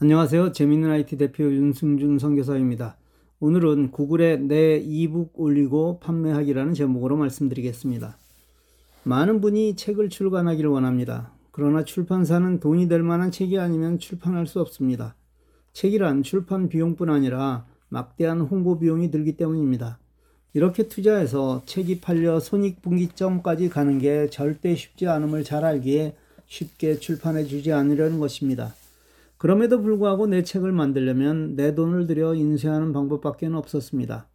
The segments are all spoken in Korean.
안녕하세요. 재밌는 IT 대표 윤승준 선교사입니다. 오늘은 구글에 내 이북 올리고 판매하기라는 제목으로 말씀드리겠습니다. 많은 분이 책을 출간하기를 원합니다. 그러나 출판사는 돈이 될 만한 책이 아니면 출판할 수 없습니다. 책이란 출판 비용뿐 아니라 막대한 홍보 비용이 들기 때문입니다. 이렇게 투자해서 책이 팔려 손익분기점까지 가는 게 절대 쉽지 않음을 잘 알기에 쉽게 출판해 주지 않으려는 것입니다. 그럼에도 불구하고 내 책을 만들려면 내 돈을 들여 인쇄하는 방법밖에 없었습니다.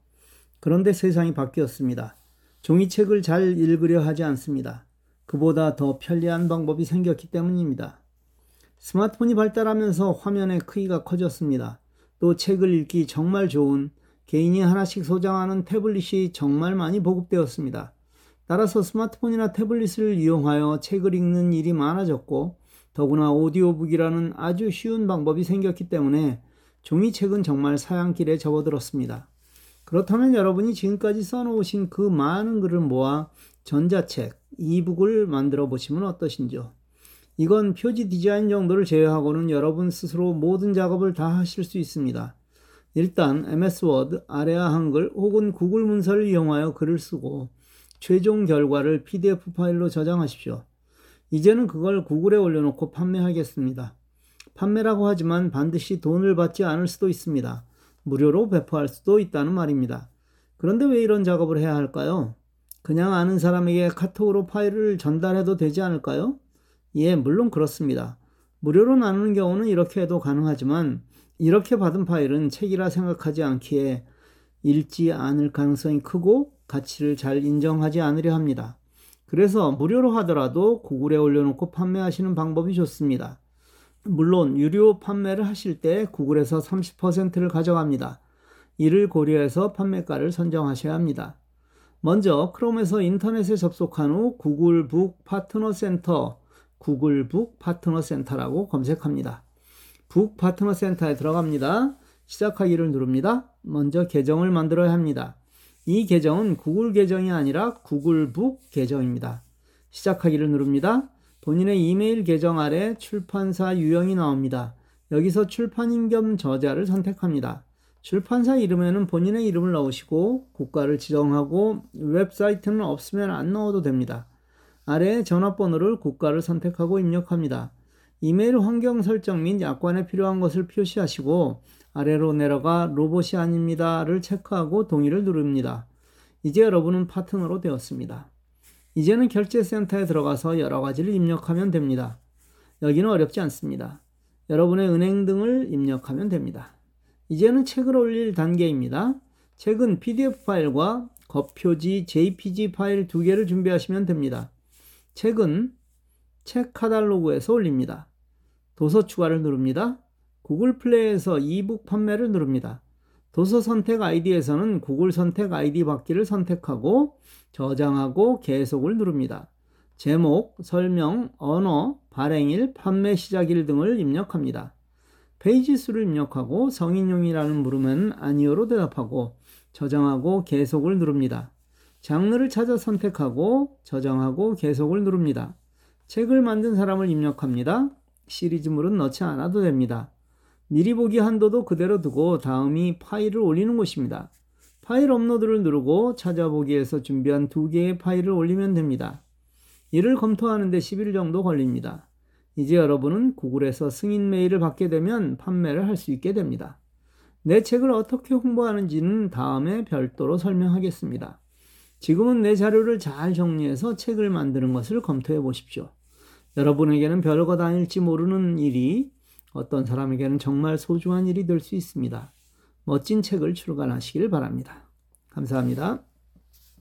그런데 세상이 바뀌었습니다. 종이책을 잘 읽으려 하지 않습니다. 그보다 더 편리한 방법이 생겼기 때문입니다. 스마트폰이 발달하면서 화면의 크기가 커졌습니다. 또 책을 읽기 정말 좋은 개인이 하나씩 소장하는 태블릿이 정말 많이 보급되었습니다. 따라서 스마트폰이나 태블릿을 이용하여 책을 읽는 일이 많아졌고 더구나 오디오북이라는 아주 쉬운 방법이 생겼기 때문에 종이책은 정말 사양길에 접어들었습니다. 그렇다면 여러분이 지금까지 써놓으신 그 많은 글을 모아 전자책, eBook을 만들어 보시면 어떠신지요? 이건 표지 디자인 정도를 제외하고는 여러분 스스로 모든 작업을 다 하실 수 있습니다. 일단 MS 워드, 아래아 한글 혹은 구글 문서를 이용하여 글을 쓰고 최종 결과를 PDF 파일로 저장하십시오. 이제는 그걸 구글에 올려놓고 판매하겠습니다. 판매라고 하지만 반드시 돈을 받지 않을 수도 있습니다. 무료로 배포할 수도 있다는 말입니다. 그런데 왜 이런 작업을 해야 할까요? 그냥 아는 사람에게 카톡으로 파일을 전달해도 되지 않을까요? 예, 물론 그렇습니다. 무료로 나누는 경우는 이렇게 해도 가능하지만 이렇게 받은 파일은 책이라 생각하지 않기에 읽지 않을 가능성이 크고 가치를 잘 인정하지 않으려 합니다. 그래서 무료로 하더라도 구글에 올려놓고 판매하시는 방법이 좋습니다. 물론 유료 판매를 하실 때 구글에서 30%를 가져갑니다. 이를 고려해서 판매가를 선정하셔야 합니다. 먼저 크롬에서 인터넷에 접속한 후 구글 북 파트너 센터, 구글 북 파트너 센터라고 검색합니다. 북 파트너 센터에 들어갑니다. 시작하기를 누릅니다. 먼저 계정을 만들어야 합니다. 이 계정은 구글 계정이 아니라 구글북 계정입니다. 시작하기를 누릅니다. 본인의 이메일 계정 아래 출판사 유형이 나옵니다. 여기서 출판인 겸 저자를 선택합니다. 출판사 이름에는 본인의 이름을 넣으시고 국가를 지정하고 웹사이트는 없으면 안 넣어도 됩니다. 아래 전화번호를 국가를 선택하고 입력합니다. 이메일 환경 설정 및 약관에 필요한 것을 표시하시고 아래로 내려가 로봇이 아닙니다를 체크하고 동의를 누릅니다. 이제 여러분은 파트너로 되었습니다. 이제는 결제센터에 들어가서 여러 가지를 입력하면 됩니다. 여기는 어렵지 않습니다. 여러분의 은행 등을 입력하면 됩니다. 이제는 책을 올릴 단계입니다. 책은 PDF 파일과 겉표지 JPG 파일 두 개를 준비하시면 됩니다. 책은 책 카탈로그에서 올립니다. 도서 추가를 누릅니다. 구글 플레이에서 이북 판매를 누릅니다. 도서 선택 아이디에서는 구글 선택 아이디 받기를 선택하고 저장하고 계속을 누릅니다. 제목, 설명, 언어, 발행일, 판매 시작일 등을 입력합니다. 페이지 수를 입력하고 성인용이라는 물으면 아니오로 대답하고 저장하고 계속을 누릅니다. 장르를 찾아 선택하고 저장하고 계속을 누릅니다. 책을 만든 사람을 입력합니다. 시리즈물은 넣지 않아도 됩니다. 미리 보기 한도도 그대로 두고 다음이 파일을 올리는 곳입니다. 파일 업로드를 누르고 찾아보기에서 준비한 두 개의 파일을 올리면 됩니다. 이를 검토하는데 10일 정도 걸립니다. 이제 여러분은 구글에서 승인 메일을 받게 되면 판매를 할 수 있게 됩니다. 내 책을 어떻게 홍보하는지는 다음에 별도로 설명하겠습니다. 지금은 내 자료를 잘 정리해서 책을 만드는 것을 검토해 보십시오. 여러분에게는 별거 다닐지 모르는 일이 어떤 사람에게는 정말 소중한 일이 될 수 있습니다. 멋진 책을 출간하시길 바랍니다. 감사합니다.